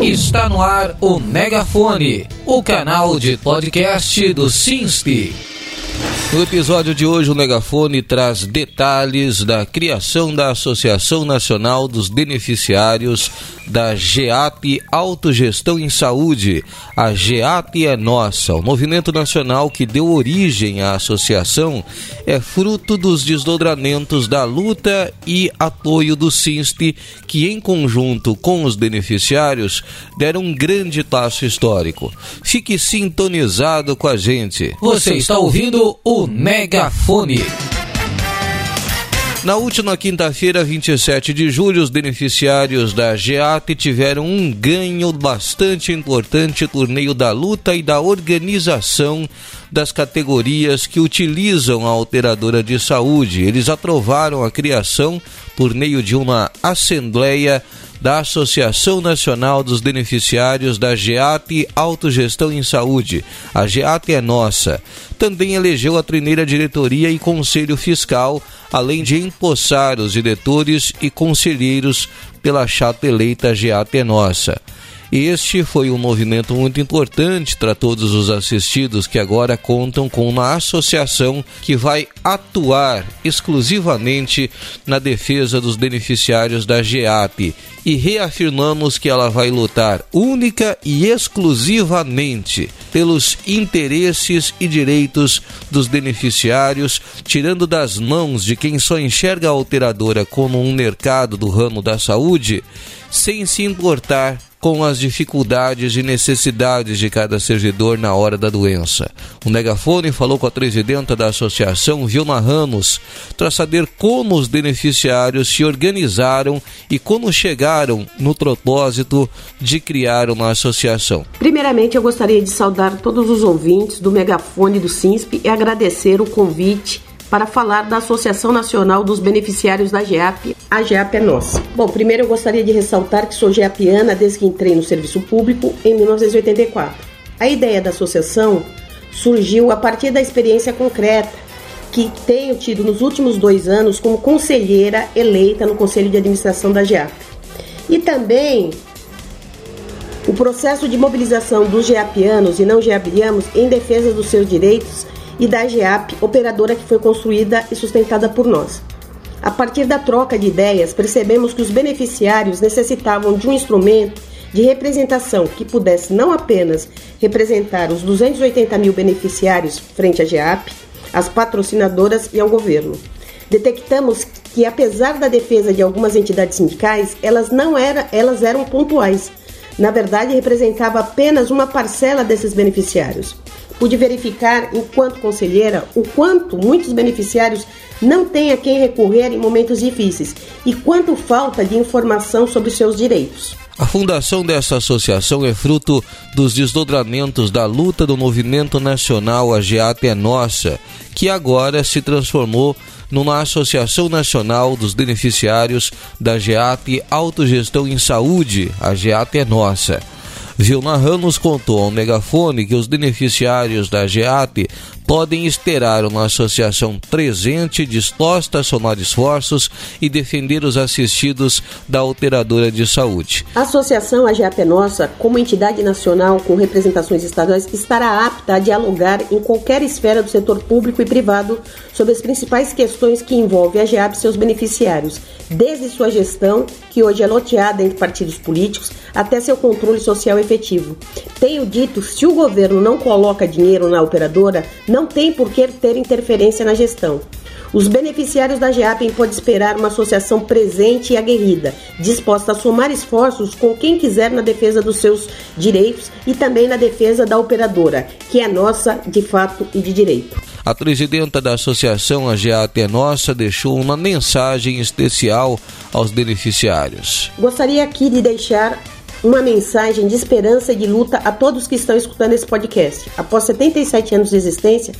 Está no ar o Megafone, o canal de podcast do SINSP. No episódio de hoje, o Megafone traz detalhes da criação da Associação Nacional dos Beneficiários da GEAP Autogestão em Saúde. A GEAP é nossa. O movimento nacional que deu origem à associação é fruto dos desdobramentos da luta e apoio do SINSP, que, em conjunto com os beneficiários, deram um grande passo histórico. Fique sintonizado com a gente. Você está ouvindo o Megafone. Na última quinta-feira, 27 de julho, os beneficiários da GEAT tiveram um ganho bastante importante por meio da luta e da organização das categorias que utilizam a operadora de saúde. Eles aprovaram a criação, por meio de uma assembleia, da Associação Nacional dos Beneficiários da GEAT Autogestão em Saúde. A GEAT é nossa. Também elegeu a primeira diretoria e conselho fiscal, além de empossar os diretores e conselheiros pela chapa eleita GEAT é nossa. Este foi um movimento muito importante para todos os assistidos que agora contam com uma associação que vai atuar exclusivamente na defesa dos beneficiários da GEAP. E reafirmamos que ela vai lutar única e exclusivamente pelos interesses e direitos dos beneficiários, tirando das mãos de quem só enxerga a operadora como um mercado do ramo da saúde, sem se importar com as dificuldades e necessidades de cada servidor na hora da doença. O Megafone falou com a presidenta da associação, Vilma Ramos, para saber como os beneficiários se organizaram e como chegaram no propósito de criar uma associação. Primeiramente, eu gostaria de saudar todos os ouvintes do Megafone do SINSP e agradecer o convite para falar da Associação Nacional dos Beneficiários da GEAP. A GEAP é nossa. Bom, primeiro eu gostaria de ressaltar que sou geapiana desde que entrei no serviço público em 1984. A ideia da associação surgiu a partir da experiência concreta que tenho tido nos últimos dois anos como conselheira eleita no Conselho de Administração da GEAP. E também o processo de mobilização dos geapianos e não geapianos em defesa dos seus direitos e da GEAP, operadora que foi construída e sustentada por nós. A partir da troca de ideias, percebemos que os beneficiários necessitavam de um instrumento de representação que pudesse não apenas representar os 280 mil beneficiários frente à GEAP, às patrocinadoras e ao governo. Detectamos que, apesar da defesa de algumas entidades sindicais, elas não era, elas eram pontuais. Na verdade, representava apenas uma parcela desses beneficiários pude verificar, enquanto conselheira, o quanto muitos beneficiários não têm a quem recorrer em momentos difíceis e quanto falta de informação sobre seus direitos. A fundação dessa associação é fruto dos desdobramentos da luta do movimento nacional A GEAP é Nossa, que agora se transformou numa Associação Nacional dos Beneficiários da GEAP Autogestão em Saúde, a GEAP é Nossa. Vilma Ramos contou ao megafone que os beneficiários da GEAP podem esperar uma associação presente, disposta a somar esforços e defender os assistidos da operadora de saúde. A associação AGAP é Nossa, como entidade nacional com representações estaduais, estará apta a dialogar em qualquer esfera do setor público e privado sobre as principais questões que envolvem a GEAP e seus beneficiários, desde sua gestão, que hoje é loteada entre partidos políticos, até seu controle social efetivo. Tenho dito, se o governo não coloca dinheiro na operadora, não tem por que ter interferência na gestão. Os beneficiários da GEAPEN podem esperar uma associação presente e aguerrida, disposta a somar esforços com quem quiser na defesa dos seus direitos e também na defesa da operadora, que é nossa de fato e de direito. A presidenta da associação A GEAT é Nossa deixou uma mensagem especial aos beneficiários. Gostaria aqui de deixar uma mensagem de esperança e de luta a todos que estão escutando esse podcast. Após 77 anos de existência,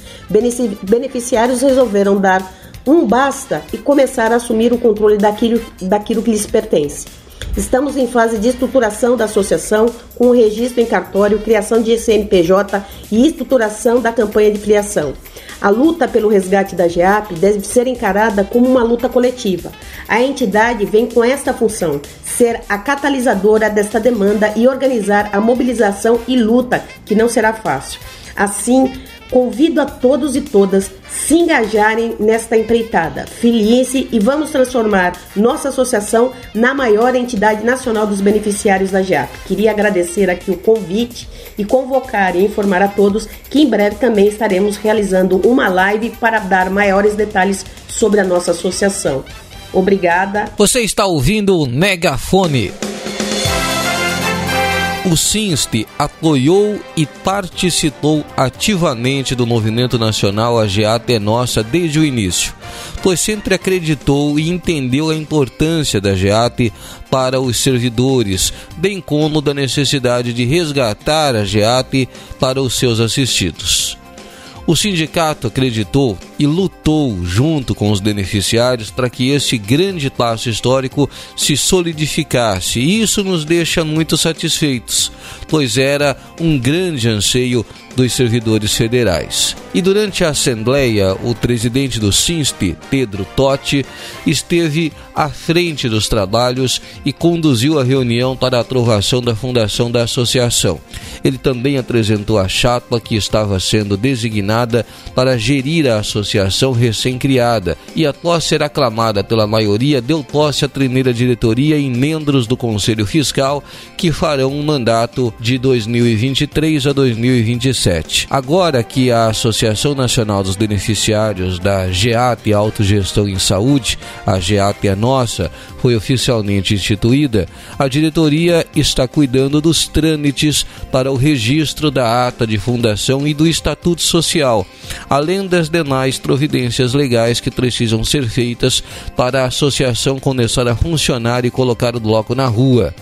beneficiários resolveram dar um basta e começar a assumir o controle daquilo, daquilo que lhes pertence. Estamos em fase de estruturação da associação, com o registro em cartório, criação de CNPJ e estruturação da campanha de filiação. A luta pelo resgate da GEAP deve ser encarada como uma luta coletiva. A entidade vem com esta função: ser a catalisadora desta demanda e organizar a mobilização e luta, que não será fácil. Assim, convido a todos e todas se engajarem nesta empreitada. Filie-se e vamos transformar nossa associação na maior entidade nacional dos beneficiários da GEAP. Queria agradecer aqui o convite e convocar e informar a todos que em breve também estaremos realizando uma live para dar maiores detalhes sobre a nossa associação. Obrigada. Você está ouvindo o Megafone. O SINST apoiou e participou ativamente do movimento nacional A Geata é Nossa desde o início, pois sempre acreditou e entendeu a importância da GEAT para os servidores, bem como da necessidade de resgatar a GEAT para os seus assistidos. O sindicato acreditou e lutou junto com os beneficiários para que este grande passo histórico se solidificasse. E isso nos deixa muito satisfeitos, pois era um grande anseio dos servidores federais. E durante a Assembleia, o presidente do SINST, Pedro Totti, esteve à frente dos trabalhos e conduziu a reunião para a aprovação da fundação da associação. Ele também apresentou a chapa que estava sendo designada para gerir a associação recém-criada e, após ser aclamada pela maioria, deu posse à primeira diretoria e membros do Conselho Fiscal que farão um mandato de 2023 a 2027. Agora que a Associação Nacional dos Beneficiários da GEAP Autogestão em Saúde, a GEAP é nossa, foi oficialmente instituída, a diretoria está cuidando dos trâmites para o registro da ata de fundação e do estatuto social, além das demais providências legais que precisam ser feitas para a associação começar a funcionar e colocar o bloco na rua.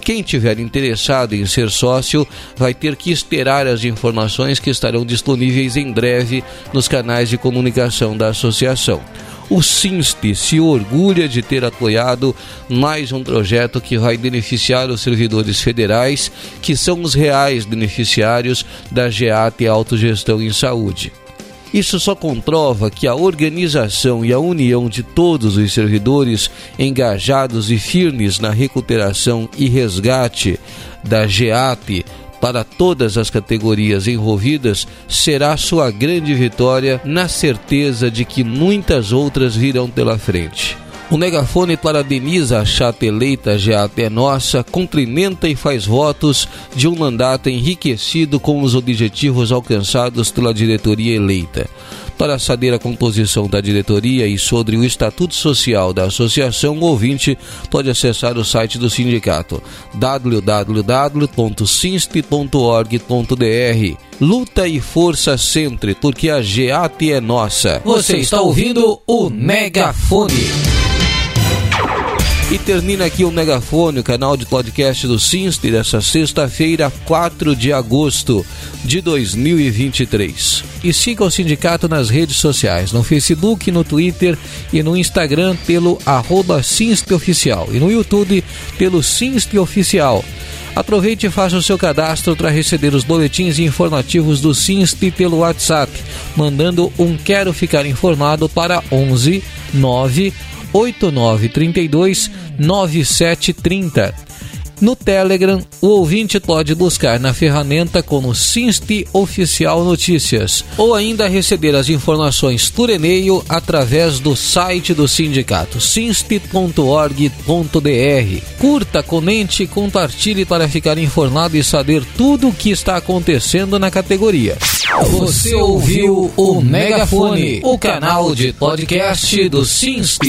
Quem tiver interessado em ser sócio vai ter que esperar as informações que estarão disponíveis em breve nos canais de comunicação da associação. O SINSP se orgulha de ter apoiado mais um projeto que vai beneficiar os servidores federais, que são os reais beneficiários da GEAT Autogestão em Saúde. Isso só comprova que a organização e a união de todos os servidores engajados e firmes na recuperação e resgate da GEAT para todas as categorias envolvidas será sua grande vitória, na certeza de que muitas outras virão pela frente. O megafone parabeniza a chata eleita GAP é Nossa, cumprimenta e faz votos de um mandato enriquecido com os objetivos alcançados pela diretoria eleita. Para saber a composição da diretoria e sobre o estatuto social da associação, o ouvinte pode acessar o site do sindicato www.sinst.org.br. Luta e força sempre, porque a GEAT é nossa. Você está ouvindo o Megafone. E termina aqui o Megafone, o canal de podcast do Sinster, dessa sexta-feira, 4 de agosto de 2023. E siga o sindicato nas redes sociais, no Facebook, no Twitter e no Instagram pelo arroba Oficial e no YouTube pelo Sinster Oficial. Aproveite e faça o seu cadastro para receber os boletins informativos do SINSP pelo WhatsApp, mandando um Quero Ficar Informado para 11 9 8932 9730. No Telegram, o ouvinte pode buscar na ferramenta como Sinst Oficial Notícias ou ainda receber as informações por e-mail através do site do sindicato sinst.org.br. Curta, comente e compartilhe para ficar informado e saber tudo o que está acontecendo na categoria. Você ouviu o Megafone, o canal de podcast do Sinst.